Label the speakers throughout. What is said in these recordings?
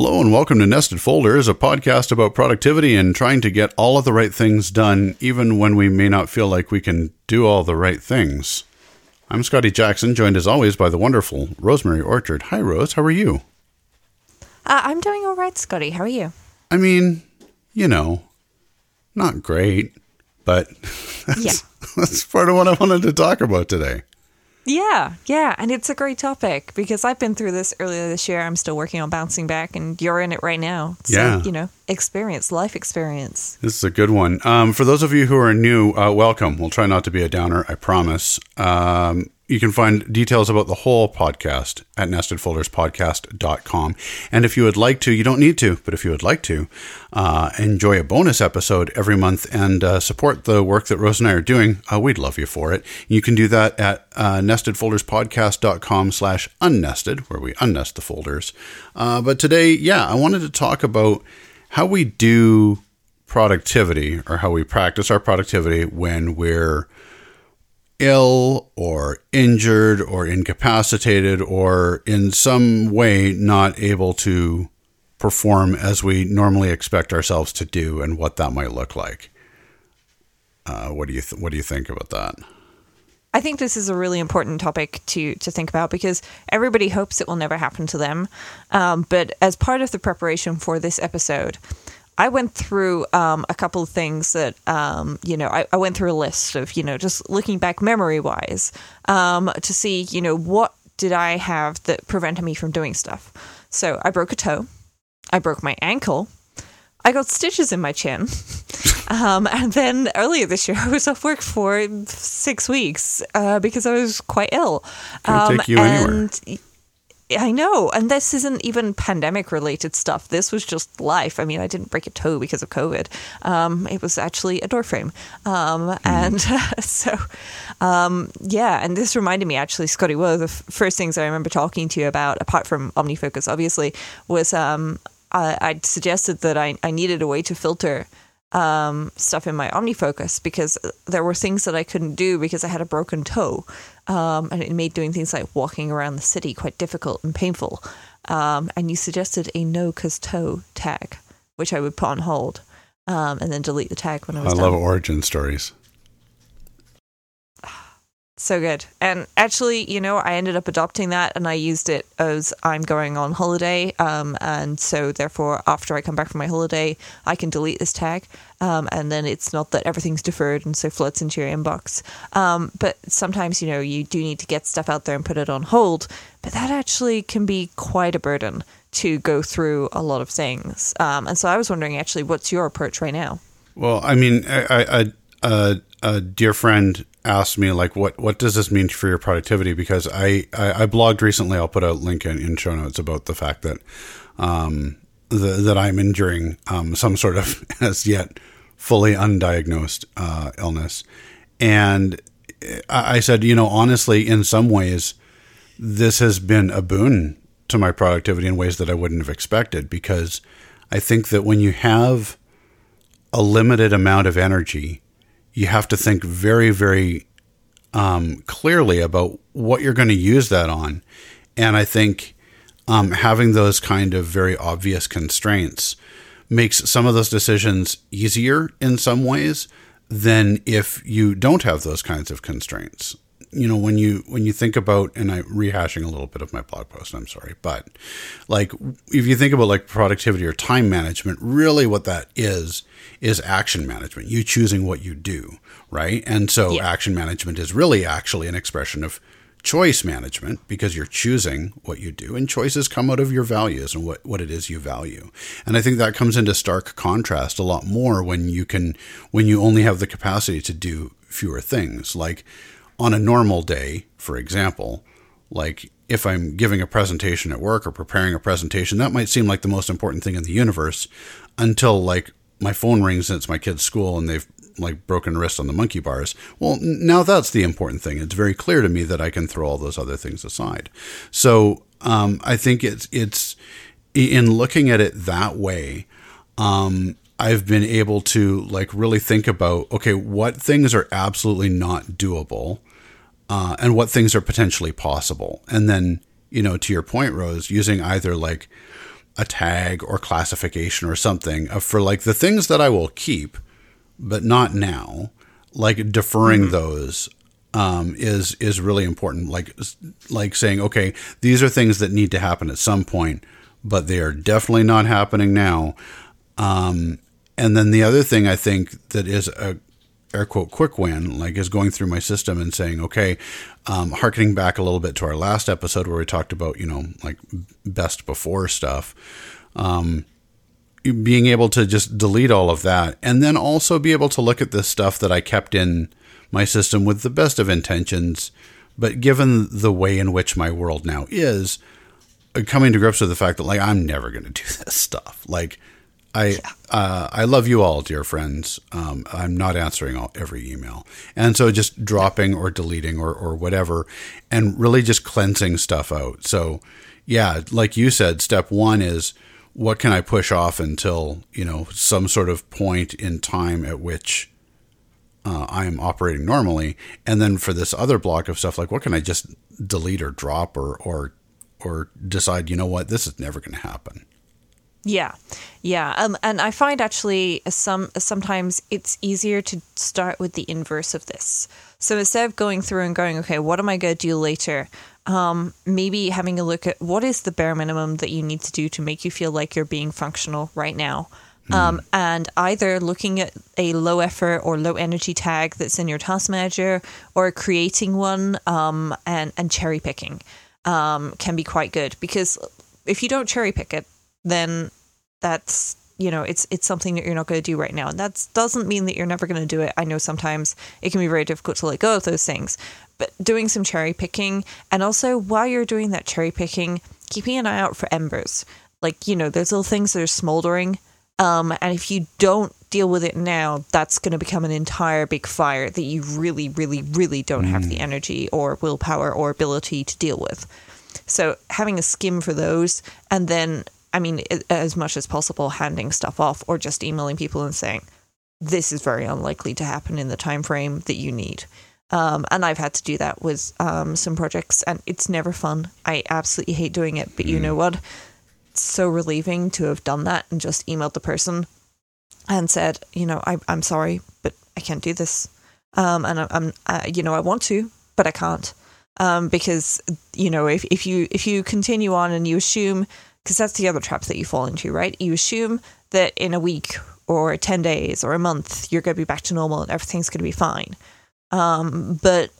Speaker 1: Hello and welcome to Nested Folders, a podcast about productivity and trying to get all of the right things done, even when we may not feel like we can do all the right things. I'm Scotty Jackson, joined as always by the wonderful Rosemary Orchard. Hi, Rose. How are you?
Speaker 2: Uh, I'm doing all right, Scotty. How are you?
Speaker 1: I mean, you know, not great, but that's,
Speaker 2: Yeah.
Speaker 1: that's part of what I wanted to talk about today.
Speaker 2: Yeah, yeah, and it's a great topic because I've been through this earlier this year. I'm still working on bouncing back, and you're in it right now. So,
Speaker 1: Yeah.
Speaker 2: you know, experience, life experience.
Speaker 1: This is a good one. Um, for those of you who are new, uh, welcome. We'll try not to be a downer, I promise. Um, you can find details about the whole podcast at nestedfolderspodcast.com. And if you would like to, you don't need to, but if you would like to, uh, enjoy a bonus episode every month and uh, support the work that Rose and I are doing, uh, we'd love you for it. You can do that at uh, nestedfolderspodcast.com slash unnested, where we unnest the folders. Uh, but today, yeah, I wanted to talk about how we do productivity or how we practice our productivity when we're ill or injured or incapacitated or in some way not able to perform as we normally expect ourselves to do and what that might look like. Uh, what do you th- what do you think about that?
Speaker 2: I think this is a really important topic to to think about because everybody hopes it will never happen to them. Um, but as part of the preparation for this episode, I went through um, a couple of things that um, you know I, I went through a list of you know just looking back memory wise um, to see you know what did I have that prevented me from doing stuff. So I broke a toe, I broke my ankle, I got stitches in my chin. Um, and then earlier this year, I was off work for six weeks uh, because I was quite ill.
Speaker 1: Can't take you anywhere.
Speaker 2: I know. And this isn't even pandemic related stuff. This was just life. I mean, I didn't break a toe because of COVID. Um, it was actually a door frame. Um, And so, um, yeah. And this reminded me, actually, Scotty, one of the f- first things I remember talking to you about, apart from OmniFocus, obviously, was um, I, I'd suggested that I, I needed a way to filter um, stuff in my OmniFocus because there were things that I couldn't do because I had a broken toe. Um, and it made doing things like walking around the city quite difficult and painful. Um, and you suggested a no cause toe tag, which I would put on hold um, and then delete the tag when I was
Speaker 1: I
Speaker 2: was
Speaker 1: love origin stories.
Speaker 2: So good. And actually, you know, I ended up adopting that and I used it as I'm going on holiday. Um, and so, therefore, after I come back from my holiday, I can delete this tag. Um, and then it's not that everything's deferred and so floats into your inbox. Um, but sometimes, you know, you do need to get stuff out there and put it on hold. But that actually can be quite a burden to go through a lot of things. Um, and so I was wondering, actually, what's your approach right now?
Speaker 1: Well, I mean, I, I, I, a, a dear friend asked me like, what what does this mean for your productivity? Because I, I, I blogged recently. I'll put a link in, in show notes about the fact that um, the, that I'm enduring um, some sort of as yet fully undiagnosed uh, illness, and I, I said, you know, honestly, in some ways, this has been a boon to my productivity in ways that I wouldn't have expected because I think that when you have a limited amount of energy, you have to think very, very um, clearly about what you're going to use that on. And I think um, having those kind of very obvious constraints makes some of those decisions easier in some ways than if you don't have those kinds of constraints. You know, when you when you think about, and I'm rehashing a little bit of my blog post. I'm sorry, but like if you think about like productivity or time management, really what that is is action management. You choosing what you do, right? And so
Speaker 2: Yeah.
Speaker 1: action management is really actually an expression of choice management because you're choosing what you do and choices come out of your values and what, what it is you value. And I think that comes into stark contrast a lot more when you can when you only have the capacity to do fewer things. Like on a normal day, for example, like if I'm giving a presentation at work or preparing a presentation, that might seem like the most important thing in the universe until like my phone rings and it's my kid's school and they've like broken wrist on the monkey bars. Well, now that's the important thing. It's very clear to me that I can throw all those other things aside. So um, I think it's it's in looking at it that way. Um, I've been able to like really think about okay, what things are absolutely not doable, uh, and what things are potentially possible, and then you know to your point, Rose, using either like a tag or classification or something uh, for like the things that I will keep, but not now. Like deferring mm-hmm. those um, is is really important. Like like saying, okay, these are things that need to happen at some point, but they are definitely not happening now. Um, and then the other thing I think that is a air quote quick win, like is going through my system and saying, okay, um, harkening back a little bit to our last episode where we talked about, you know, like best before stuff, um, being able to just delete all of that and then also be able to look at the stuff that I kept in my system with the best of intentions. But given the way in which my world now is, uh, coming to grips with the fact that like I'm never going to do this stuff. Like I yeah. uh, I love you all, dear friends. Um, I'm not answering all, every email, and so just dropping or deleting or or whatever, and really just cleansing stuff out. So yeah, like you said, step one is what can I push off until you know some sort of point in time at which uh, I am operating normally, and then for this other block of stuff, like what can I just delete or drop or or or decide, you know what, this is never going to happen.
Speaker 2: Yeah, yeah, um, and I find actually some sometimes it's easier to start with the inverse of this. So instead of going through and going, okay, what am I going to do later? Um, maybe having a look at what is the bare minimum that you need to do to make you feel like you're being functional right now. Mm. Um, and either looking at a low effort or low energy tag that's in your task manager or creating one um, and, and cherry picking um, can be quite good because if you don't cherry pick it, then that's you know it's it's something that you're not going to do right now and that doesn't mean that you're never going to do it i know sometimes it can be very difficult to let go of those things but doing some cherry picking and also while you're doing that cherry picking keeping an eye out for embers like you know there's little things that are smoldering um, and if you don't deal with it now that's going to become an entire big fire that you really really really don't mm. have the mm. energy or willpower or ability to deal with so having a skim for those and then I mean, as much as possible, handing stuff off or just emailing people and saying, this is very unlikely to happen in the time frame that you need. Um, and I've had to do that with um, some projects, and it's never fun. I absolutely hate doing it, but mm. you know what? It's so relieving to have done that and just emailed the person and said, you know, I, am sorry, but I can't do this. Um, and I, am you know, I want to, but I can't. Um, because you know, if, if you if you continue on and you assume because that's the other trap that you fall into, right? You assume that in a week or 10 days or a month, you're going to be back to normal and everything's going to be fine. Um, but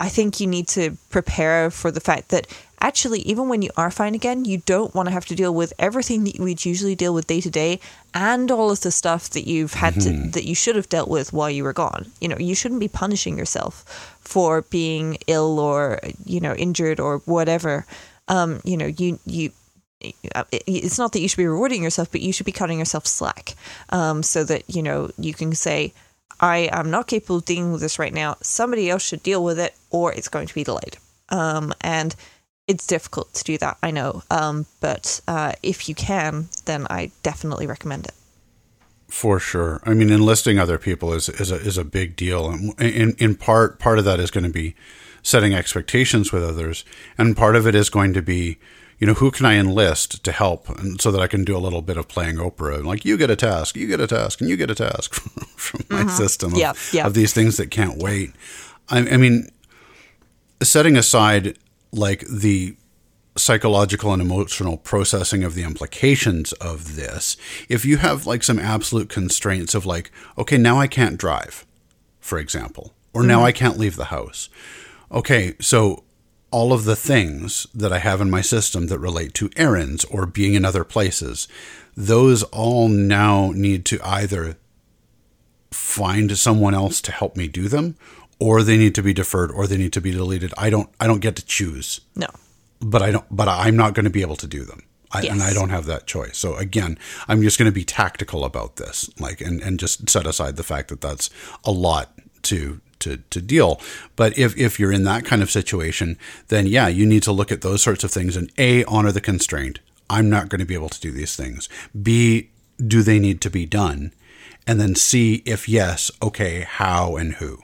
Speaker 2: I think you need to prepare for the fact that actually, even when you are fine again, you don't want to have to deal with everything that you would usually deal with day to day and all of the stuff that you've had mm-hmm. to, that you should have dealt with while you were gone. You know, you shouldn't be punishing yourself for being ill or, you know, injured or whatever. Um, you know, you, you, it's not that you should be rewarding yourself, but you should be cutting yourself slack um, so that, you know, you can say, I am not capable of dealing with this right now. Somebody else should deal with it or it's going to be delayed. Um, and it's difficult to do that, I know. Um, but uh, if you can, then I definitely recommend it.
Speaker 1: For sure. I mean, enlisting other people is, is, a, is a big deal. And in, in part, part of that is going to be setting expectations with others. And part of it is going to be, you know, who can I enlist to help and so that I can do a little bit of playing Oprah? Like, you get a task, you get a task, and you get a task from my mm-hmm. system of,
Speaker 2: yep, yep.
Speaker 1: of, these things that can't wait. I, I mean, setting aside like the psychological and emotional processing of the implications of this, if you have like some absolute constraints of like, okay, now I can't drive, for example, or mm-hmm. now I can't leave the house. Okay, so all of the things that I have in my system that relate to errands or being in other places, those all now need to either find someone else to help me do them or they need to be deferred or they need to be deleted. I don't I don't get to choose.
Speaker 2: No.
Speaker 1: But I don't but I'm not going to be able to do them. I, yes. and I don't have that choice. So again, I'm just going to be tactical about this, like, and, and just set aside the fact that that's a lot to to, to deal. But if, if you're in that kind of situation, then yeah, you need to look at those sorts of things and A, honor the constraint. I'm not going to be able to do these things. B, do they need to be done? And then C, if yes, okay, how and who?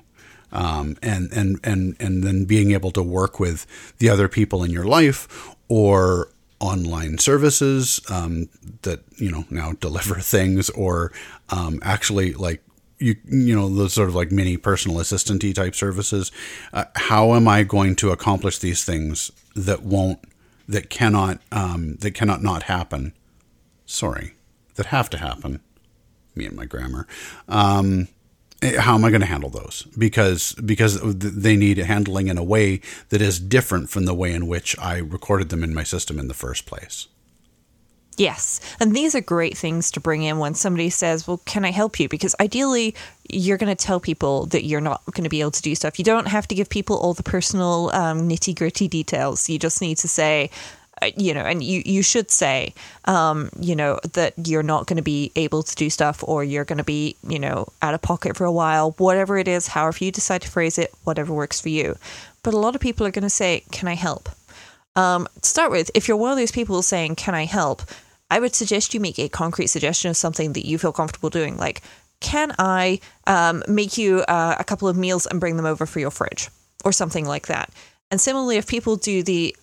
Speaker 1: Um, and, and, and, and then being able to work with the other people in your life or online services um, that you know now deliver things, or um, actually like you you know the sort of like mini personal assistant type services. Uh, how am I going to accomplish these things that won't that cannot um, that cannot not happen? Sorry, that have to happen. Me and my grammar. Um, eh, how am I going to handle those? Because because they need handling in a way that is different from the way in which I recorded them in my system in the first place.
Speaker 2: Yes. And these are great things to bring in when somebody says, Well, can I help you? Because ideally, you're going to tell people that you're not going to be able to do stuff. You don't have to give people all the personal um, nitty gritty details. You just need to say, uh, you know, and you, you should say, um, you know, that you're not going to be able to do stuff or you're going to be, you know, out of pocket for a while, whatever it is, however you decide to phrase it, whatever works for you. But a lot of people are going to say, Can I help? Um, to start with, if you're one of those people saying, Can I help? I would suggest you make a concrete suggestion of something that you feel comfortable doing. Like, can I um, make you uh, a couple of meals and bring them over for your fridge or something like that? And similarly, if people do the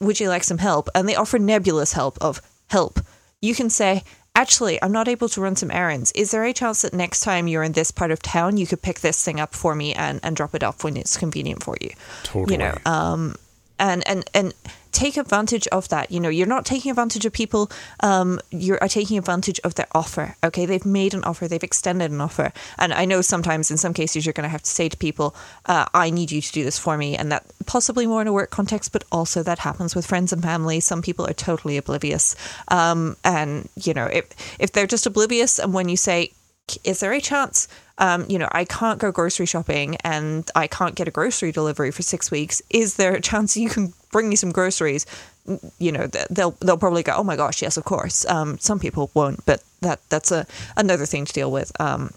Speaker 2: would you like some help and they offer nebulous help of help, you can say, actually, I'm not able to run some errands. Is there a chance that next time you're in this part of town, you could pick this thing up for me and, and drop it off when it's convenient for you?
Speaker 1: Totally.
Speaker 2: You know, um, and, and, and take advantage of that. You know, you're not taking advantage of people. Um, you're taking advantage of their offer. Okay, they've made an offer. They've extended an offer. And I know sometimes, in some cases, you're going to have to say to people, uh, "I need you to do this for me," and that possibly more in a work context, but also that happens with friends and family. Some people are totally oblivious, um, and you know, if if they're just oblivious, and when you say, "Is there a chance?" Um, you know, I can't go grocery shopping and I can't get a grocery delivery for six weeks. Is there a chance you can bring me some groceries? You know, they'll they'll probably go, oh my gosh, yes, of course. Um, some people won't, but that that's a another thing to deal with. Um,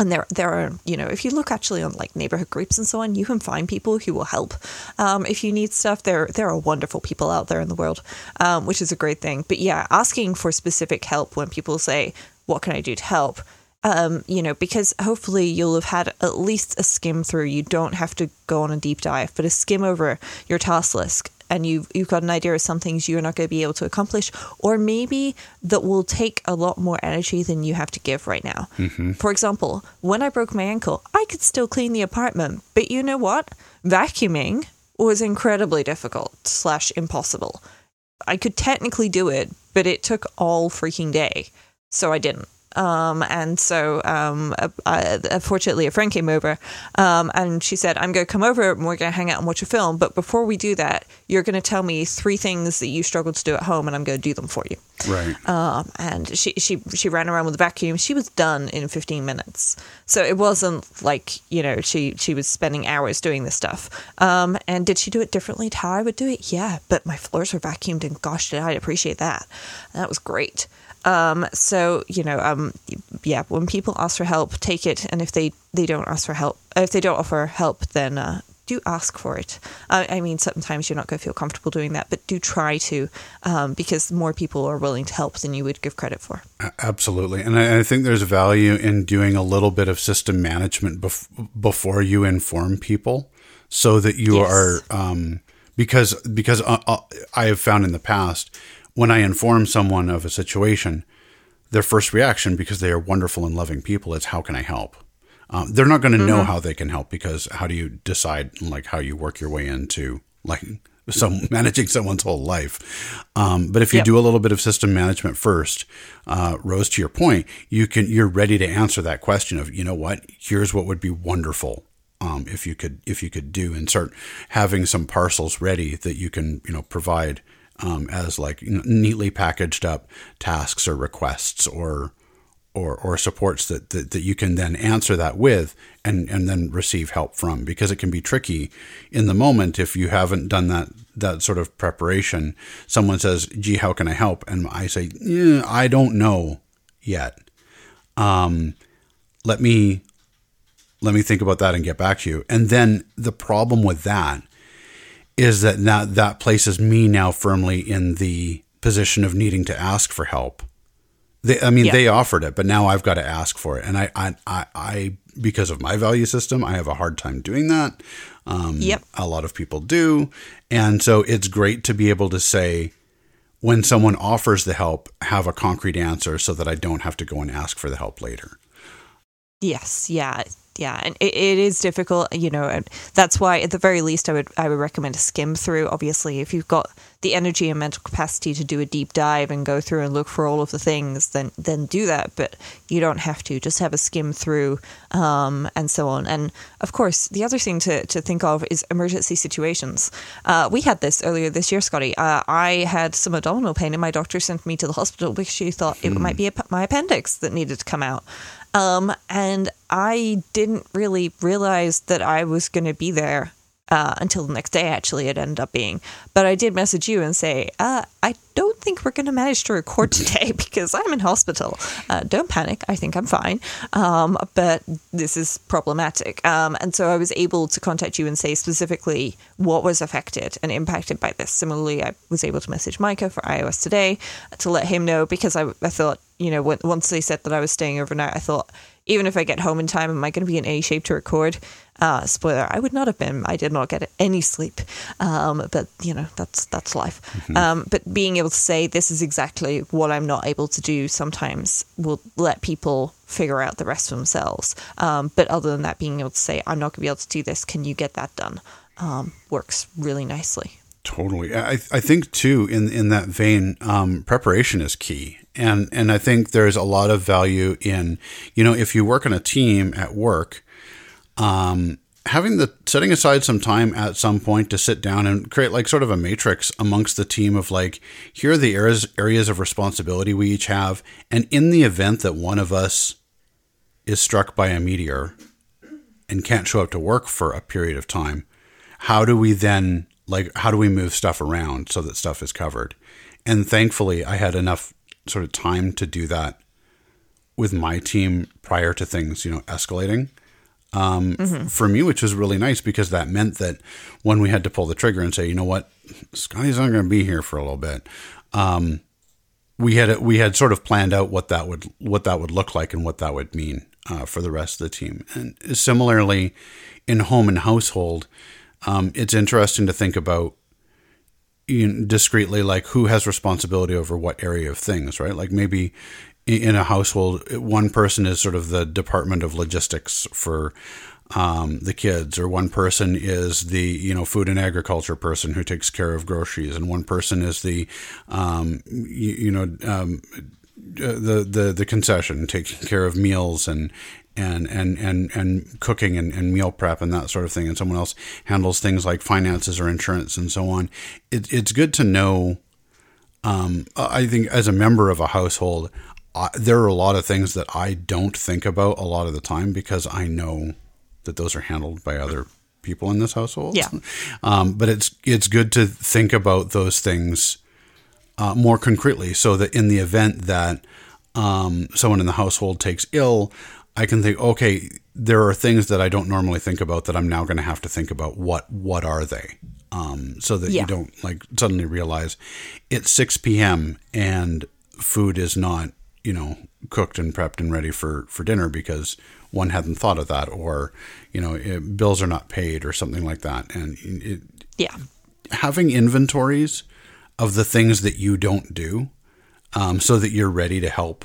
Speaker 2: and there, there are, you know, if you look actually on like neighborhood groups and so on, you can find people who will help. Um, if you need stuff, there, there are wonderful people out there in the world, um, which is a great thing. But yeah, asking for specific help when people say, "What can I do to help?" Um, you know, because hopefully you'll have had at least a skim through. You don't have to go on a deep dive, but a skim over your task list and you've, you've got an idea of some things you're not going to be able to accomplish, or maybe that will take a lot more energy than you have to give right now.
Speaker 1: Mm-hmm.
Speaker 2: For example, when I broke my ankle, I could still clean the apartment, but you know what? Vacuuming was incredibly difficult slash impossible. I could technically do it, but it took all freaking day, so I didn't. Um, and so, um, uh, uh, fortunately, a friend came over um, and she said, I'm going to come over and we're going to hang out and watch a film. But before we do that, you're going to tell me three things that you struggled to do at home and I'm going to do them for you.
Speaker 1: Right.
Speaker 2: Um, and she, she, she ran around with a vacuum. She was done in 15 minutes. So it wasn't like, you know, she, she was spending hours doing this stuff. Um, and did she do it differently to how I would do it? Yeah. But my floors were vacuumed and gosh, did I appreciate that. That was great. Um, so you know, um, yeah, when people ask for help, take it, and if they they don't ask for help, if they don't offer help, then uh, do ask for it. Uh, I mean, sometimes you're not going to feel comfortable doing that, but do try to, um, because more people are willing to help than you would give credit for.
Speaker 1: Absolutely, and I, I think there's value in doing a little bit of system management bef- before you inform people, so that you yes. are um, because because uh, uh, I have found in the past when I inform someone of a situation, their first reaction, because they are wonderful and loving people, is how can I help? Um, they're not going to mm-hmm. know how they can help because how do you decide like how you work your way into like some managing someone's whole life. Um, but if you yep. do a little bit of system management first, uh, Rose, to your point, you can you're ready to answer that question of you know what here's what would be wonderful um, if you could if you could do and start having some parcels ready that you can you know provide um, as like neatly packaged up tasks or requests or or, or supports that, that, that you can then answer that with and, and then receive help from because it can be tricky in the moment if you haven't done that that sort of preparation. Someone says, "Gee, how can I help?" and I say, yeah, "I don't know yet. Um, let me let me think about that and get back to you." And then the problem with that is that now that places me now firmly in the position of needing to ask for help. They, I mean, yeah. they offered it, but now I've got to ask for it, and I, I, I, I, because of my value system, I have a hard time doing that. Um,
Speaker 2: yep,
Speaker 1: a lot of people do, and so it's great to be able to say, when someone offers the help, have a concrete answer so that I don't have to go and ask for the help later.
Speaker 2: Yes, yeah, yeah, and it, it is difficult, you know, and that's why at the very least I would I would recommend a skim through. Obviously, if you've got the energy and mental capacity to do a deep dive and go through and look for all of the things, then then do that. But you don't have to. Just have a skim through um, and so on. And of course, the other thing to, to think of is emergency situations. Uh, we had this earlier this year, Scotty. Uh, I had some abdominal pain, and my doctor sent me to the hospital because she thought it might be a, my appendix that needed to come out. Um, and I didn't really realize that I was going to be there uh, until the next day, actually, it ended up being. But I did message you and say, uh, I don't think we're going to manage to record today because I'm in hospital. Uh, don't panic. I think I'm fine. Um, but this is problematic. Um, and so I was able to contact you and say specifically what was affected and impacted by this. Similarly, I was able to message Mikah for iOS today to let him know because I, I thought, you know, once they said that I was staying overnight, I thought, even if I get home in time, am I going to be in any shape to record? Uh, spoiler: I would not have been. I did not get any sleep, um, but you know that's that's life. Mm-hmm. Um, but being able to say this is exactly what I'm not able to do sometimes will let people figure out the rest for themselves. Um, but other than that, being able to say I'm not going to be able to do this. Can you get that done? Um, works really nicely.
Speaker 1: Totally. I, I think too in in that vein, um, preparation is key, and and I think there's a lot of value in you know if you work on a team at work um, having the setting aside some time at some point to sit down and create like sort of a matrix amongst the team of like here are the areas areas of responsibility we each have and in the event that one of us is struck by a meteor and can't show up to work for a period of time how do we then like how do we move stuff around so that stuff is covered? And thankfully i had enough sort of time to do that with my team prior to things you know escalating um, mm-hmm. for me, which was really nice because that meant that when we had to pull the trigger and say, you know what, Scotty's not going to be here for a little bit, um, we had we had sort of planned out what that would what that would look like and what that would mean uh, for the rest of the team. And similarly, in home and household, um, it's interesting to think about you know, discreetly like who has responsibility over what area of things, right? Like maybe in a household, one person is sort of the department of logistics for um, the kids, or one person is the you know food and agriculture person who takes care of groceries, and one person is the um, you, you, know um, the the the concession taking care of meals and and and and and cooking and, and meal prep and that sort of thing, and someone else handles things like finances or insurance and so on. It, it's good to know. Um, I think as a member of a household, I, there are a lot of things that I don't think about a lot of the time because I know that those are handled by other people in this household.
Speaker 2: Yeah.
Speaker 1: Um, but it's it's good to think about those things uh, more concretely, so that in the event that um, someone in the household takes ill, I can think, okay, there are things that I don't normally think about that I'm now going to have to think about. What what are they? Um, so that yeah. you don't like suddenly realize it's 6 p.m. and food is not you know, cooked and prepped and ready for, for dinner because one hadn't thought of that or, you know, it, bills are not paid or something like that. And it,
Speaker 2: yeah,
Speaker 1: having inventories of the things that you don't do um, so that you're ready to help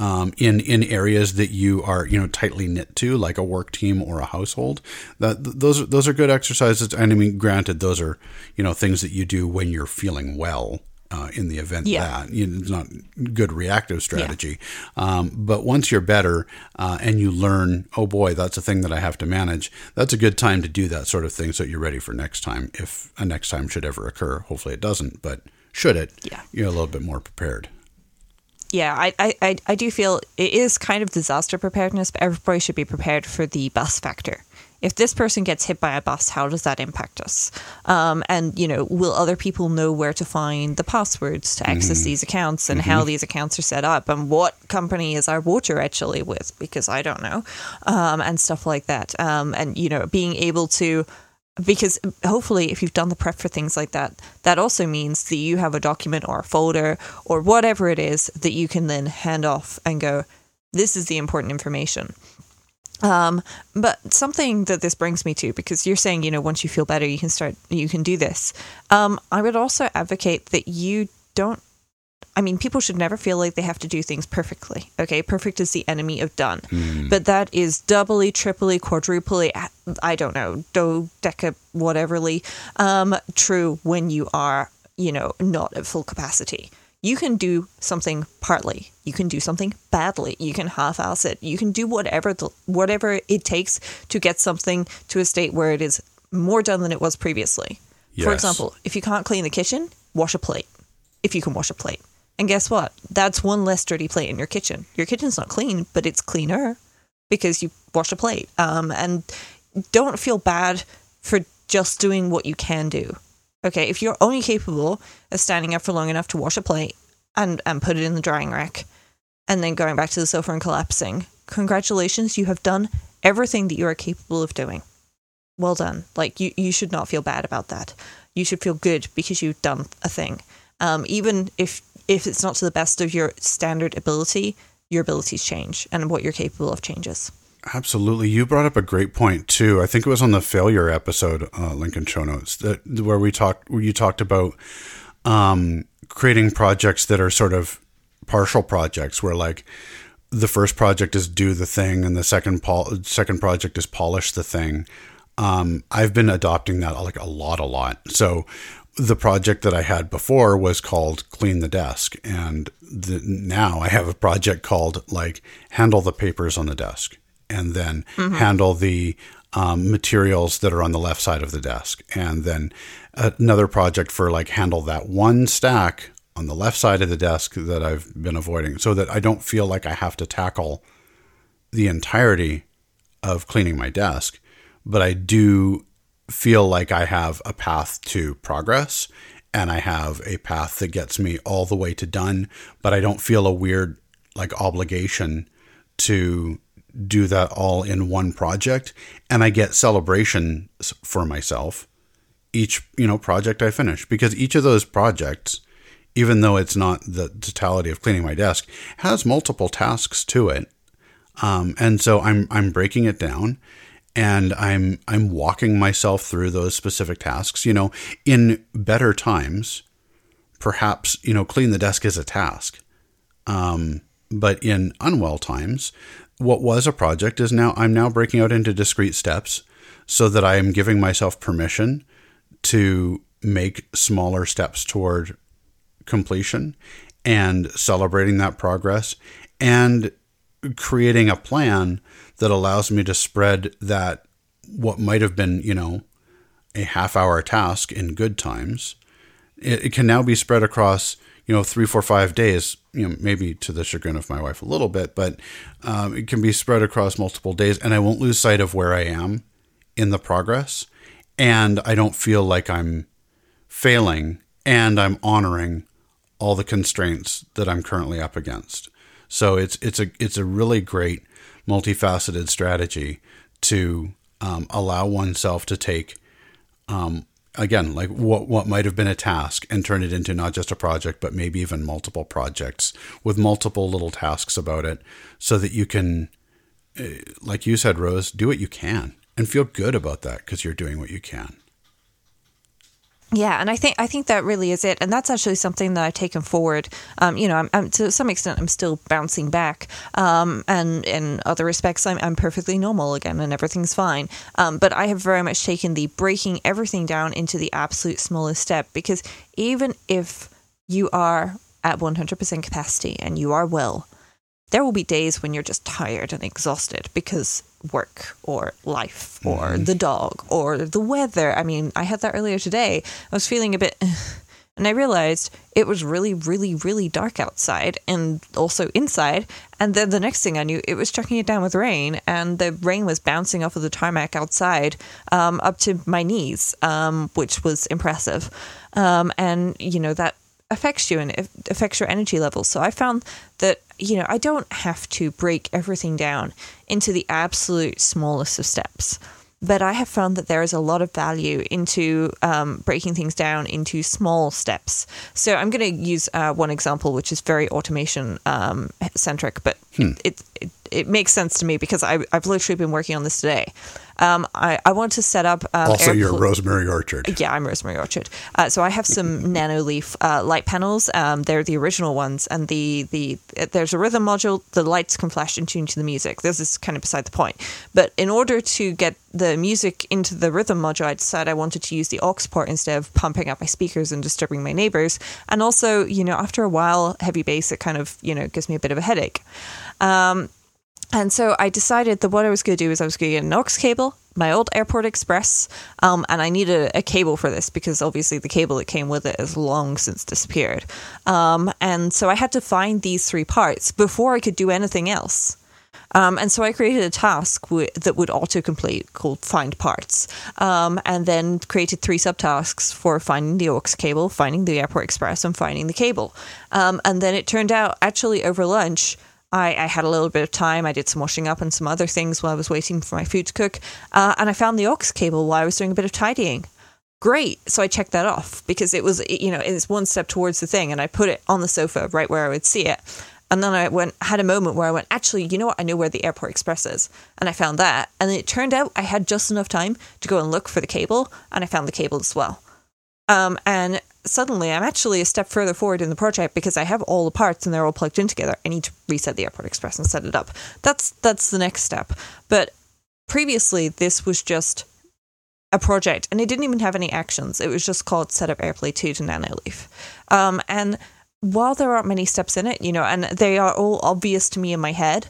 Speaker 1: um, in in areas that you are you know tightly knit to, like a work team or a household. That those those are good exercises. And I mean, granted, those are you know things that you do when you're feeling well uh, in the event yeah. that you know, it's not good reactive strategy. Yeah. Um, but once you're better uh, and you learn, oh boy, that's a thing that I have to manage. That's a good time to do that sort of thing, so you're ready for next time if a next time should ever occur. Hopefully, it doesn't, but should it,
Speaker 2: yeah.
Speaker 1: you're a little bit more prepared.
Speaker 2: Yeah, I, I, I do feel it is kind of disaster preparedness, but everybody should be prepared for the bus factor if this person gets hit by a bus, how does that impact us? Um, and you know, will other people know where to find the passwords to access mm-hmm. these accounts and mm-hmm. how these accounts are set up and what company is our water actually with? Because I don't know, um, and stuff like that. Um, and you know, being able to because hopefully if you've done the prep for things like that that also means that you have a document or a folder or whatever it is that you can then hand off and go this is the important information um, but something that this brings me to, because you're saying, you know, once you feel better, you can start, you can do this. Um, I would also advocate that you don't I mean, people should never feel like they have to do things perfectly. Okay, perfect is the enemy of done. But that is doubly, triply, quadruply, I don't know, dodeca, whateverly, um, true when you are, you know, not at full capacity. You can do something partly. You can do something badly. You can half-ass it. You can do whatever the, whatever it takes to get something to a state where it is more done than it was previously. For example, if you can't clean the kitchen, wash a plate. If you can wash a plate. And guess what? That's one less dirty plate in your kitchen. Your kitchen's not clean, but it's cleaner because you wash a plate. Um, and don't feel bad for just doing what you can do. Okay, if you're only capable of standing up for long enough to wash a plate and, and put it in the drying rack and then going back to the sofa and collapsing, congratulations, you have done everything that you are capable of doing. Well done. Like you, you should not feel bad about that. You should feel good because you've done a thing. Um, even if if it's not to the best of your standard ability, your abilities change and what you're capable of changes.
Speaker 1: Absolutely. You brought up a great point too. I think it was on the failure episode, uh, Lincoln show notes that where we talked, where you talked about um, creating projects that are sort of partial projects, where like the first project is do the thing, and the second pol- second project is polish the thing. Um, I've been adopting that like a lot, a lot. So the project that I had before was called clean the desk, and the, now I have a project called like handle the papers on the desk, and then handle the um, materials that are on the left side of the desk, and then another project for like handle that one stack on the left side of the desk that I've been avoiding, so that I don't feel like I have to tackle the entirety of cleaning my desk, but I do feel like I have a path to progress and I have a path that gets me all the way to done, but I don't feel a weird like obligation to do that all in one project and I get celebrations for myself each, you know, project I finish because each of those projects even though it's not the totality of cleaning my desk has multiple tasks to it um, and so I'm I'm breaking it down, and I'm I'm walking myself through those specific tasks. You know, in better times, perhaps you know clean the desk is a task, um, but in unwell times, what was a project is now I'm now breaking out into discrete steps, so that I am giving myself permission to make smaller steps toward completion and celebrating that progress and creating a plan that allows me to spread that what might have been, you know, a half hour task in good times. It, it can now be spread across, you know, three, four, five days, you know, maybe to the chagrin of my wife a little bit, but um, it can be spread across multiple days and I won't lose sight of where I am in the progress. And I don't feel like I'm failing and I'm honoring all the constraints that I'm currently up against. So it's it's a it's a really great multifaceted strategy to um, allow oneself to take um, again like what what might have been a task and turn it into not just a project but maybe even multiple projects with multiple little tasks about it so that you can uh, like you said Rose do what you can and feel good about that because you're doing what you can.
Speaker 2: Yeah, and I think I think that really is it, and that's actually something that I've taken forward. Um, you know, I'm, I'm to some extent I'm still bouncing back, um, and in other respects I'm, I'm perfectly normal again, and everything's fine. Um, but I have very much taken the breaking everything down into the absolute smallest step because even if you are at 100% capacity and you are well, there will be days when you're just tired and exhausted because work or life or the dog or the weather. I mean, I had that earlier today. I was feeling a bit. And I realized it was really, really, really dark outside and also inside. And then the next thing I knew, it was chucking it down with rain, and the rain was bouncing off of the tarmac outside um, up to my knees, um, which was impressive. Um, and, you know, that affects you and it affects your energy levels. So I found that, you know, I don't have to break everything down into the absolute smallest of steps. But I have found that there is a lot of value into um, breaking things down into small steps. So I'm going to use uh, one example, which is very automation um, centric, but it, it, it makes sense to me because I, I've literally been working on this today. Um, I, I want to set up. Um,
Speaker 1: also, your rosemary orchard.
Speaker 2: yeah, I'm Rosemary Orchard. Uh, so I have some Nanoleaf uh, light panels. Um, they're the original ones, and the the there's a rhythm module. The lights can flash in tune to the music. This is kind of beside the point. But in order to get the music into the rhythm module, I decided I wanted to use the aux port instead of pumping up my speakers and disturbing my neighbors. And also, you know, after a while, heavy bass it kind of you know gives me a bit of a headache. Um, and so I decided that what I was going to do is I was going to get an aux cable, my old AirPort Express, um, and I needed a, a, cable for this because obviously the cable that came with it has long since disappeared. Um, and so I had to find these three parts before I could do anything else. Um, and so I created a task w- that would autocomplete called Find Parts, um, and then created three subtasks for finding the aux cable, finding the AirPort Express, and finding the cable. Um, and then it turned out actually over lunch, I, I, had a little bit of time. I did some washing up and some other things while I was waiting for my food to cook. Uh, and I found the aux cable while I was doing a bit of tidying. Great. So I checked that off because it was, you know, it's one step towards the thing. And I put it on the sofa right where I would see it. And then I went, had a moment where I went, actually, you know what? I know where the AirPort Express is. And I found that. And it turned out I had just enough time to go and look for the cable. And I found the cable as well. Um, and suddenly I'm actually a step further forward in the project because I have all the parts and they're all plugged in together. I need to reset the AirPort Express and set it up. That's that's the next step. But previously this was just a project and it didn't even have any actions. It was just called Set up AirPlay 2 to Nanoleaf. Um, and while there aren't many steps in it, you know, and they are all obvious to me in my head,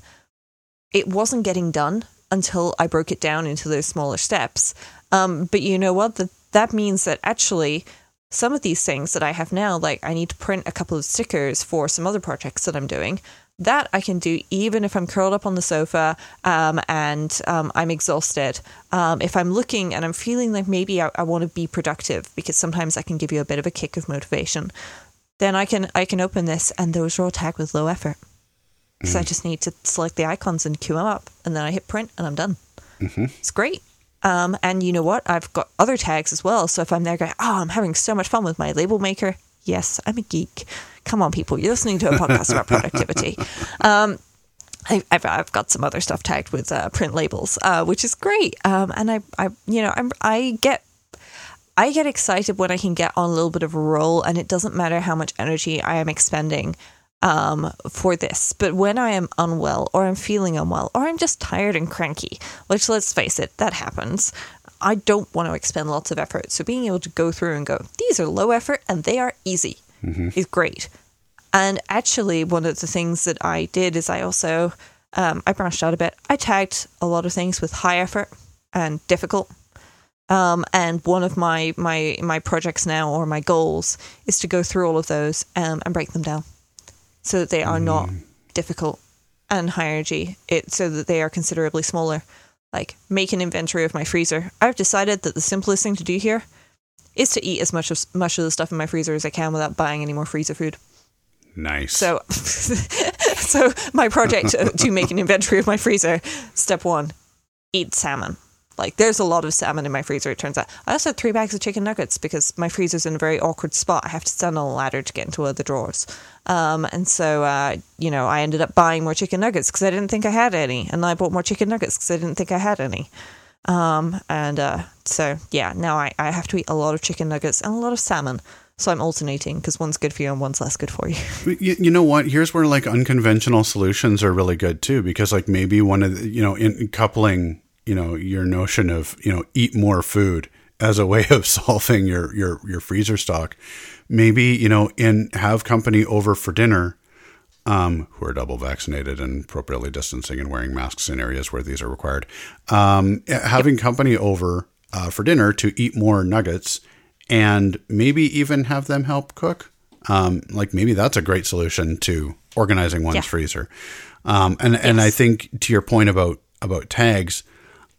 Speaker 2: it wasn't getting done until I broke it down into those smaller steps. Um, but you know what? That that means that actually some of these things that I have now, like I need to print a couple of stickers for some other projects that I'm doing. That I can do even if I'm curled up on the sofa um, and um, I'm exhausted. Um, if I'm looking and I'm feeling like maybe I, I want to be productive, because sometimes I can give you a bit of a kick of motivation, then I can I can open this and those are all tagged with low effort. So mm. I just need to select the icons and queue them up, and then I hit print and I'm done. Mm-hmm. It's great. Um, and you know what? I've got other tags as well. So if I'm there going, oh, I'm having so much fun with my label maker. Yes, I'm a geek. Come on, people. You're listening to a podcast about productivity. Um, I, have I've got some other stuff tagged with uh, print labels, uh, which is great. Um, and I, I, you know, I'm, I get I get excited when I can get on a little bit of a roll, and it doesn't matter how much energy I am expending um, for this. But when I am unwell, or I'm feeling unwell, or I'm just tired and cranky, which let's face it, that happens. I don't want to expend lots of effort. So being able to go through and go, these are low effort and they are easy mm-hmm. is great. And actually, one of the things that I did is I also um, I branched out a bit. I tagged a lot of things with high effort and difficult. Um, and one of my, my my projects now or my goals is to go through all of those um, and break them down so that they are mm. not difficult and high energy. It so that they are considerably smaller. Like make an inventory of my freezer. I've decided that the simplest thing to do here is to eat as much of much of the stuff in my freezer as I can without buying any more freezer food.
Speaker 1: Nice.
Speaker 2: So, so my project to make an inventory of my freezer. Step one: eat salmon. Like there's a lot of salmon in my freezer. It turns out I also had three bags of chicken nuggets because my freezer's in a very awkward spot. I have to stand on a ladder to get into one of the drawers, um, and so uh, you know I ended up buying more chicken nuggets because I didn't think I had any, and I bought more chicken nuggets because I didn't think I had any. Um, and uh, so yeah, now I, I have to eat a lot of chicken nuggets and a lot of salmon. So I'm alternating because one's good for you and one's less good for you.
Speaker 1: you. You know what? Here's where like unconventional solutions are really good too, because like maybe one of the, you know in coupling you know your notion of you know eat more food as a way of solving your your your freezer stock maybe you know in have company over for dinner um, who are double vaccinated and appropriately distancing and wearing masks in areas where these are required um, having company over uh, for dinner to eat more nuggets and maybe even have them help cook um, like maybe that's a great solution to organizing one's yeah. freezer um, and yes. and I think to your point about about tags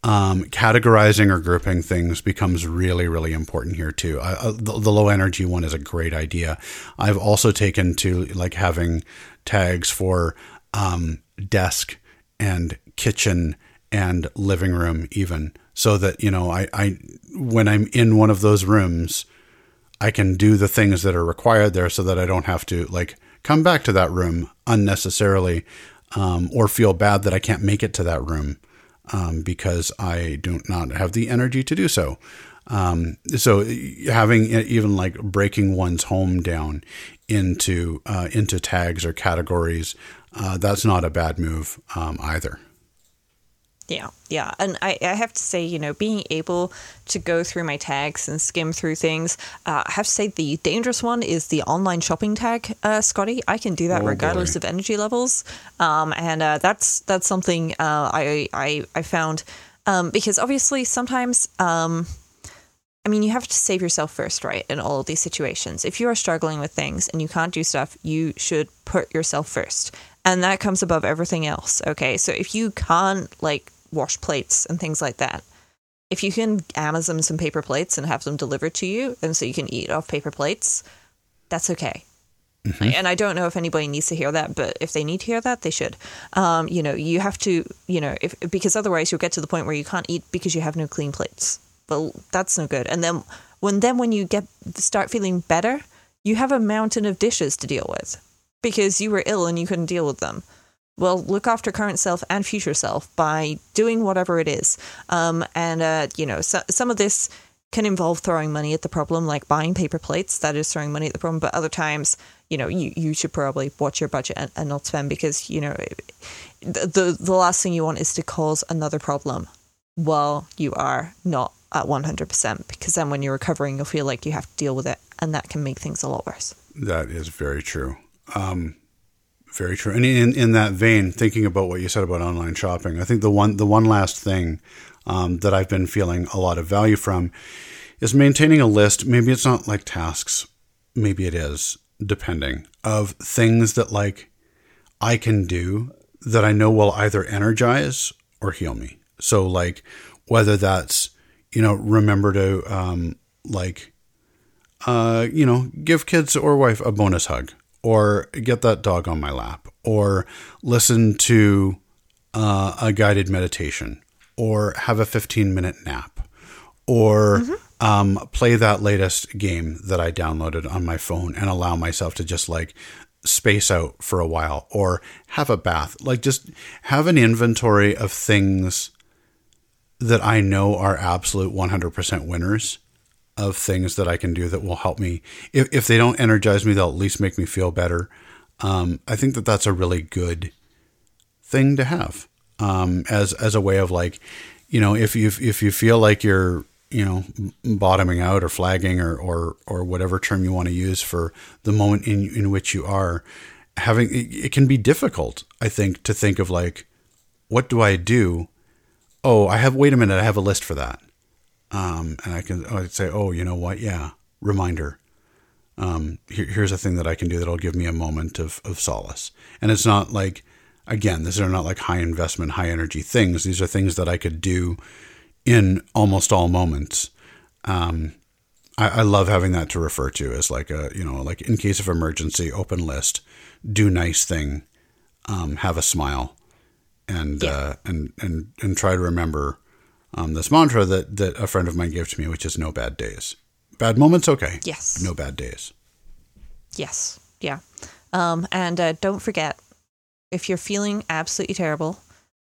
Speaker 1: um, categorizing or grouping things becomes really, really important here too. the, the, low energy one is a great idea. I've also taken to like having tags for um, desk and kitchen and living room, even so that you know, I, I when I'm in one of those rooms, I can do the things that are required there, so that I don't have to like come back to that room unnecessarily um, or feel bad that I can't make it to that room um, because I do not have the energy to do so. Um, so having even like breaking one's home down into uh, into tags or categories, uh, that's not a bad move um, either.
Speaker 2: Yeah, yeah. And I, I have to say, you know, being able to go through my tags and skim through things, uh, I have to say the dangerous one is the online shopping tag, uh, Scotty. I can do that oh, regardless boy. of energy levels. Um, and uh, that's that's something uh, I, I, I found um, because obviously sometimes. Um, I mean, you have to save yourself first, right? In all of these situations. If you are struggling with things and you can't do stuff, you should put yourself first. And that comes above everything else. Okay. So if you can't, like, wash plates and things like that. If you can Amazon some paper plates and have them delivered to you, and so you can eat off paper plates, that's okay. Mm-hmm. And I don't know if anybody needs to hear that, but if they need to hear that, they should. Um, you know, you have to, you know, if because otherwise you'll get to the point where you can't eat because you have no clean plates. Well, that's no good. And then when then when you get start feeling better, you have a mountain of dishes to deal with because you were ill and you couldn't deal with them well, look after current self and future self by doing whatever it is. Um, and, uh, you know, so, some of this can involve throwing money at the problem, like buying paper plates. That is throwing money at the problem. But other times, you know, you, you should probably watch your budget and, and not spend because, you know, the, the last thing you want is to cause another problem while you are not at 100% because then when you're recovering, you'll feel like you have to deal with it and that can make things a lot worse.
Speaker 1: That is very true. Um, very true. And in, in that vein, thinking about what you said about online shopping, I think the one the one last thing um, that I've been feeling a lot of value from is maintaining a list. Maybe it's not like tasks, maybe it is, depending of things that like I can do that I know will either energize or heal me. So like whether that's you know remember to um, like uh, you know give kids or wife a bonus hug or get that dog on my lap, or listen to uh, a guided meditation, or have a 15 minute nap, or mm-hmm. um, play that latest game that I downloaded on my phone and allow myself to just like space out for a while, or have a bath. Like, just have an inventory of things that I know are absolute 100% winners of things that I can do that will help me. If, if they don't energize me, they'll at least make me feel better. Um, I think that that's a really good thing to have um, as as a way of like, you know, if you if you feel like you're you know bottoming out or flagging or or or whatever term you want to use for the moment in in which you are having it, it can be difficult i think to think of like what do i do oh i have wait a minute i have a list for that um, and I can I'd say, oh, you know what? Yeah, reminder. Um, here, here's a thing that I can do that'll give me a moment of, of solace. And it's not like, again, these are not like high investment, high energy things. These are things that I could do in almost all moments. Um, I, I love having that to refer to as like a, you know, like in case of emergency, open list, do nice thing, um, have a smile, and yeah. uh, and and and try to remember um, this mantra that that a friend of mine gave to me, which is no bad days. Bad moments, okay.
Speaker 2: Yes.
Speaker 1: No bad days.
Speaker 2: Yes. Yeah. Um, and uh, don't forget, if you're feeling absolutely terrible,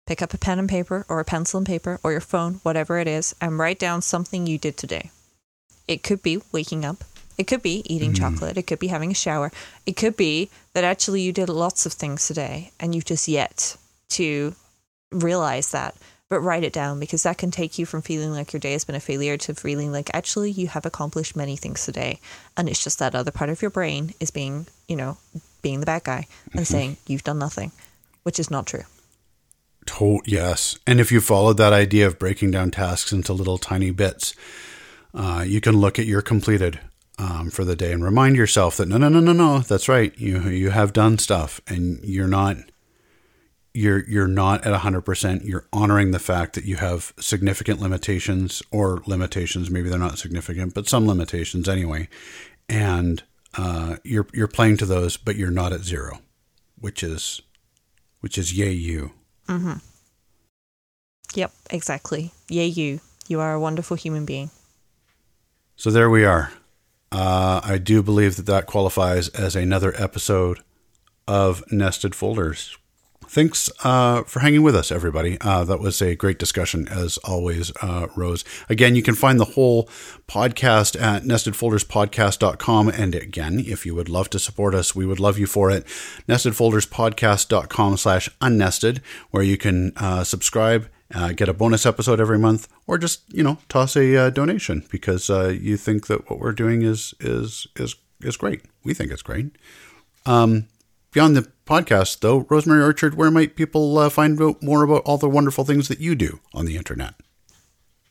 Speaker 2: pick up a pen and paper or a pencil and paper or your phone, whatever it is, and write down something you did today. It could be waking up. It could be eating mm. chocolate. It could be having a shower. It could be that actually you did lots of things today and you've just yet to realize that but write it down because that can take you from feeling like your day has been a failure to feeling like actually you have accomplished many things today. And it's just that other part of your brain is being, you know, being the bad guy and mm-hmm. saying you've done nothing, which is not true.
Speaker 1: To- yes. And if you followed that idea of breaking down tasks into little tiny bits, uh, you can look at your completed um, for the day and remind yourself that no, no, no, no, no, that's right. You you have done stuff, and you're not you're you're not at 100% you're honoring the fact that you have significant limitations or limitations. Maybe they're not significant but some limitations anyway. And uh, you're you're playing to those but you're not at zero which is which is yay you.
Speaker 2: Mm-hmm. yep exactly. Yay you. You are a wonderful human being.
Speaker 1: So there we are. Uh, i do believe that that qualifies as another episode of nested folders thanks uh, for hanging with us, everybody. Uh, that was a great discussion, as always, uh, Rose. Again, you can find the whole podcast at nestedfolderspodcast.com. And again, if you would love to support us, we would love you for it. Nestedfolderspodcast.com slash unnested, where you can uh, subscribe uh, get a bonus episode every month, or just you know toss a uh, donation because you think that what we're doing is is is is great. We think it's great. Um, beyond the podcast, though, Rosemary Orchard, where might people uh, find out more about all the wonderful things that you do on the internet?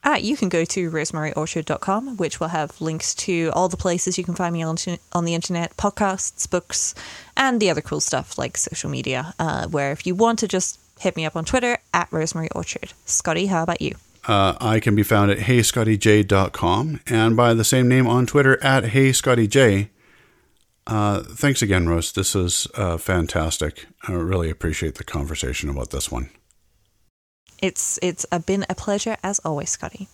Speaker 2: Ah, you can go to rosemaryorchard.com, which will have links to all the places you can find me on, on the internet, podcasts, books, and the other cool stuff like social media, uh, where if you want to just hit me up on Twitter at Rosemary Orchard. Scotty, how about you?
Speaker 1: Uh, I can be found at heyscottyj.com and by the same name on Twitter at heyscottyj. Uh, thanks again, Rose. This is uh, fantastic. I really appreciate the conversation about this one.
Speaker 2: It's it's been a pleasure as always, Scotty.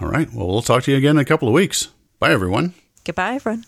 Speaker 1: All right. Well, we'll talk to you again in a couple of weeks. Bye, everyone.
Speaker 2: Goodbye, everyone.